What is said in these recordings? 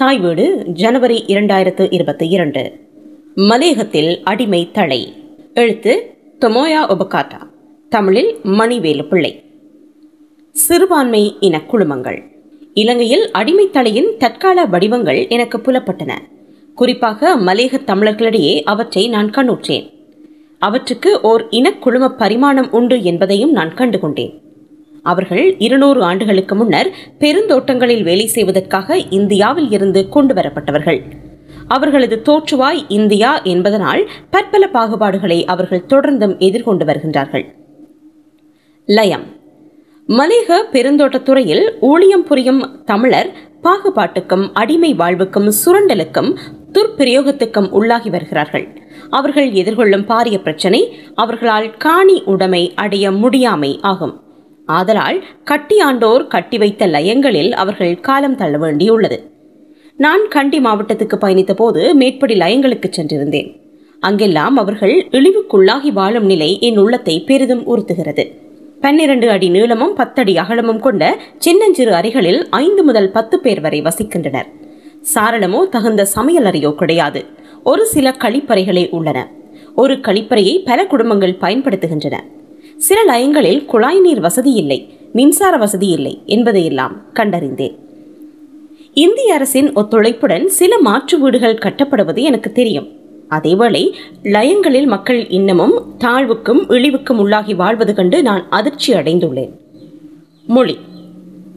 தாய் வீடு ஜனவரி இரண்டாயிரத்து இருபத்தி இரண்டு. மலேகத்தில் அடிமை தலை. எழுத்து தொமோயா ஒபகாட்டா. தமிழில் மணிவேலு பிள்ளை. சிறுபான்மை இன குழுமங்கள். இலங்கையில் அடிமைத்தலையின் தற்கால வடிவங்கள் எனக்கு புலப்பட்டன. குறிப்பாக மலேக தமிழர்களிடையே அவற்றை நான் கண்ணுற்றேன் அவற்றுக்கு ஓர் இனக்குழும பரிமாணம் உண்டு என்பதையும் நான் கண்டுகொண்டேன். அவர்கள் இருநூறு ஆண்டுகளுக்கு முன்னர் பெருந்தோட்டங்களில் வேலை செய்வதற்காக இந்தியாவில் இருந்து கொண்டு வரப்பட்டவர்கள் அவர்களது தோற்றுவாய் இந்தியா என்பதனால் பற்பல பாகுபாடுகளை அவர்கள் தொடர்ந்தும் எதிர்கொண்டு வருகின்றார்கள். லயம். மலேக பெருந்தோட்டத்துறையில் ஊழியம் புரியும் தமிழர் பாகுபாட்டுக்கும் அடிமை வாழ்வுக்கும் சுரண்டலுக்கும் துர்பிரயோகத்துக்கும் உள்ளாகி வருகிறார்கள். அவர்கள் எதிர்கொள்ளும் பாரிய பிரச்சனை அவர்களால் காணி உடைமை அடைய முடியாமை ஆகும். ஆதலால் கட்டியாண்டோர் கட்டி வைத்த லயங்களில் அவர்கள் காலம் தள்ள வேண்டியுள்ளது. நான் கண்டி மாவட்டத்துக்கு பயணித்த போது மேற்படி லயங்களுக்கு சென்றிருந்தேன். அங்கெல்லாம் அவர்கள் இழிவுக்குள்ளாகி வாழும் நிலை என் உள்ளத்தை பெரிதும் உறுத்துகிறது. பன்னிரண்டு அடி நீளமும் பத்தடி அகலமும் கொண்ட சின்னஞ்சிறு அறைகளில் ஐந்து முதல் பத்து பேர் வரை வசிக்கின்றனர். சாரணமோ தகுந்த சமையலறையோ கிடையாது. ஒரு சில கழிப்பறைகளே உள்ளன. ஒரு கழிப்பறையை பல குடும்பங்கள் பயன்படுத்துகின்றன. சில லயங்களில் குழாய் நீர் வசதி இல்லை மின்சார வசதி இல்லை என்பதையெல்லாம் கண்டறிந்தேன். இந்திய அரசின் ஒத்துழைப்புடன் சில மாற்று வீடுகள் கட்டப்படுவது எனக்கு தெரியும். அதேவேளை லயங்களில் மக்கள் இன்னமும் தாழ்வுக்கும் இழிவுக்கும் உள்ளாகி வாழ்வது கண்டு நான் அதிர்ச்சி அடைந்துள்ளேன். மொழி.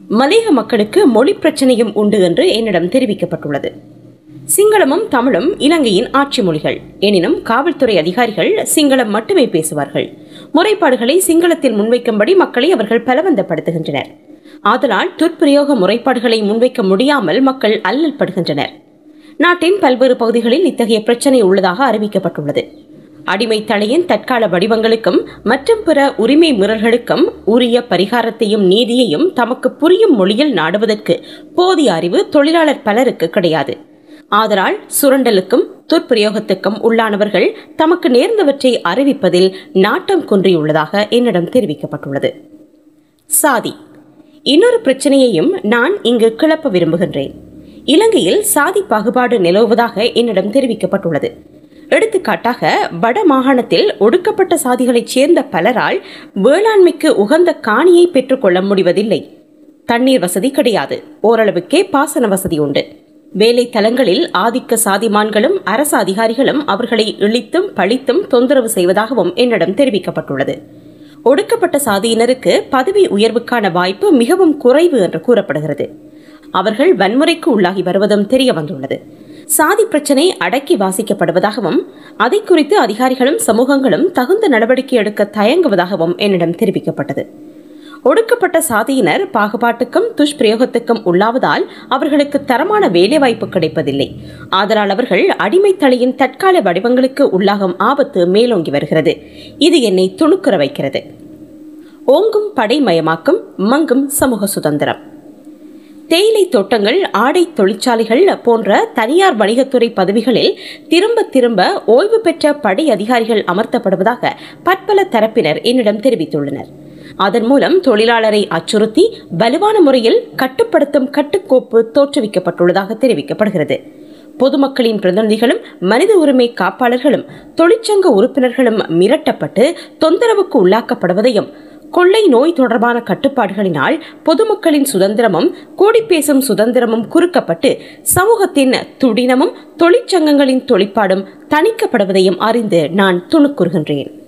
மலேக மக்களுக்கு மொழி பிரச்சனையும் உண்டு என்று என்னிடம் தெரிவிக்கப்பட்டுள்ளது. சிங்களமும் தமிழும் இலங்கையின் ஆட்சி மொழிகள். எனினும் காவல்துறை அதிகாரிகள் சிங்களம் மட்டுமே பேசுவார்கள். முறைப்பாடுகளை சிங்களத்தில் முன்வைக்கும்படி மக்களை அவர்கள் பலவந்தப்படுத்துகின்றனர். ஆதலால் துர்பிரயோக முறைப்பாடுகளை முன்வைக்க முடியாமல் மக்கள் அல்லல் படுகின்றனர் நாட்டின் பல்வேறு பகுதிகளில் இத்தகைய பிரச்சனை உள்ளதாக அறிவிக்கப்பட்டுள்ளது. அடிமை தலையின் தற்கால வடிவங்களுக்கும் மற்றும் பிற உரிமை மீறல்களுக்கும் உரிய பரிகாரத்தையும் நீதியையும் தமக்கு புரியும் மொழியில் நாடுவதற்கு போதிய அறிவு தொழிலாளர் பலருக்கு கிடையாது. ஆதலால் சுரண்டலுக்கும் துர்பிரயோகத்துக்கும் உள்ளானவர்கள் தமக்கு நேர்ந்தவற்றை அறிவிப்பதில் நாட்டம் குன்றியுள்ளதாக என்னிடம் தெரிவிக்கப்பட்டுள்ளது. சாதி. இன்னொரு பிரச்சனையையும் நான் இங்கு கிளப்ப விரும்புகின்றேன். இலங்கையில் சாதி பாகுபாடு நிலவுவதாக என்னிடம் தெரிவிக்கப்பட்டுள்ளது. எடுத்துக்காட்டாக வட மாகாணத்தில் ஒடுக்கப்பட்ட சாதிகளைச் சேர்ந்த பலரால் வேளாண்மைக்கு உகந்த காணியை பெற்றுக்கொள்ள முடிவதில்லை. தண்ணீர் வசதி கிடையாது. ஓரளவுக்கே பாசன வசதி உண்டு. வேலை தலங்களில் ஆதிக்க சாதிமான்களும் அரசு அதிகாரிகளும் அவர்களை இழித்தும் பழித்தும் தொந்தரவு செய்வதாகவும் என்னிடம் தெரிவிக்கப்பட்டுள்ளது. ஒடுக்கப்பட்ட சாதியினருக்கு பதவி உயர்வுக்கான வாய்ப்பு மிகவும் குறைவு என்று கூறப்படுகிறது. அவர்கள் வன்முறைக்கு உள்ளாகி வருவதும் தெரிய வந்துள்ளது. சாதி பிரச்சனை அடக்கி வாசிக்கப்படுவதாகவும் அதை குறித்து அதிகாரிகளும் சமூகங்களும் தகுந்த நடவடிக்கை எடுக்க தயங்குவதாகவும் என்னிடம் தெரிவிக்கப்பட்டது. ஒடுக்கப்பட்ட சாதியினர் பாகுபாட்டுக்கும் துஷ்பிரயோகத்துக்கும் உள்ளாவதால் அவர்களுக்கு தரமான வேலைவாய்ப்பு கிடைப்பதில்லை. ஆதலால் அவர்கள் அடிமைத்தலையின் தற்கால வடிவங்களுக்கு உள்ளாகும் ஆபத்து மேலோங்கி வருகிறது. இது என்னை துணுக்குற வைக்கிறது. ஓங்கும் படைமயமாக்கும் மங்கும் சமூக சுதந்திரம். தேயிலை தோட்டங்கள் ஆடை தொழிற்சாலைகள் போன்ற தனியார் வணிகத்துறை பதவிகளில் திரும்ப திரும்ப ஓய்வு பெற்ற படை அதிகாரிகள் அமர்த்தப்படுவதாக பற்பல தரப்பினர் என்னிடம் தெரிவித்துள்ளனர். அதன் மூலம் தொழிலாளரை அச்சுறுத்தி வலுவான முறையில் கட்டுப்படுத்தும் கட்டுக்கோப்பு தோற்றுவிக்கப்பட்டுள்ளதாக தெரிவிக்கப்படுகிறது. பொதுமக்களின் பிரதிநிதிகளும் மனித உரிமை காப்பாளர்களும் தொழிற்சங்க உறுப்பினர்களும் மிரட்டப்பட்டு தொந்தரவுக்கு உள்ளாக்கப்படுவதையும் கொள்ளை நோய் தொடர்பான கட்டுப்பாடுகளினால் பொதுமக்களின் சுதந்திரமும் கூடி பேசும் சுதந்திரமும் குறுக்கப்பட்டு சமூகத்தின் துடினமும் தொழிற்சங்கங்களின் தொழிற்பாடும் தணிக்கப்படுவதையும் அறிந்து நான் துணுக்குறுகின்றேன்.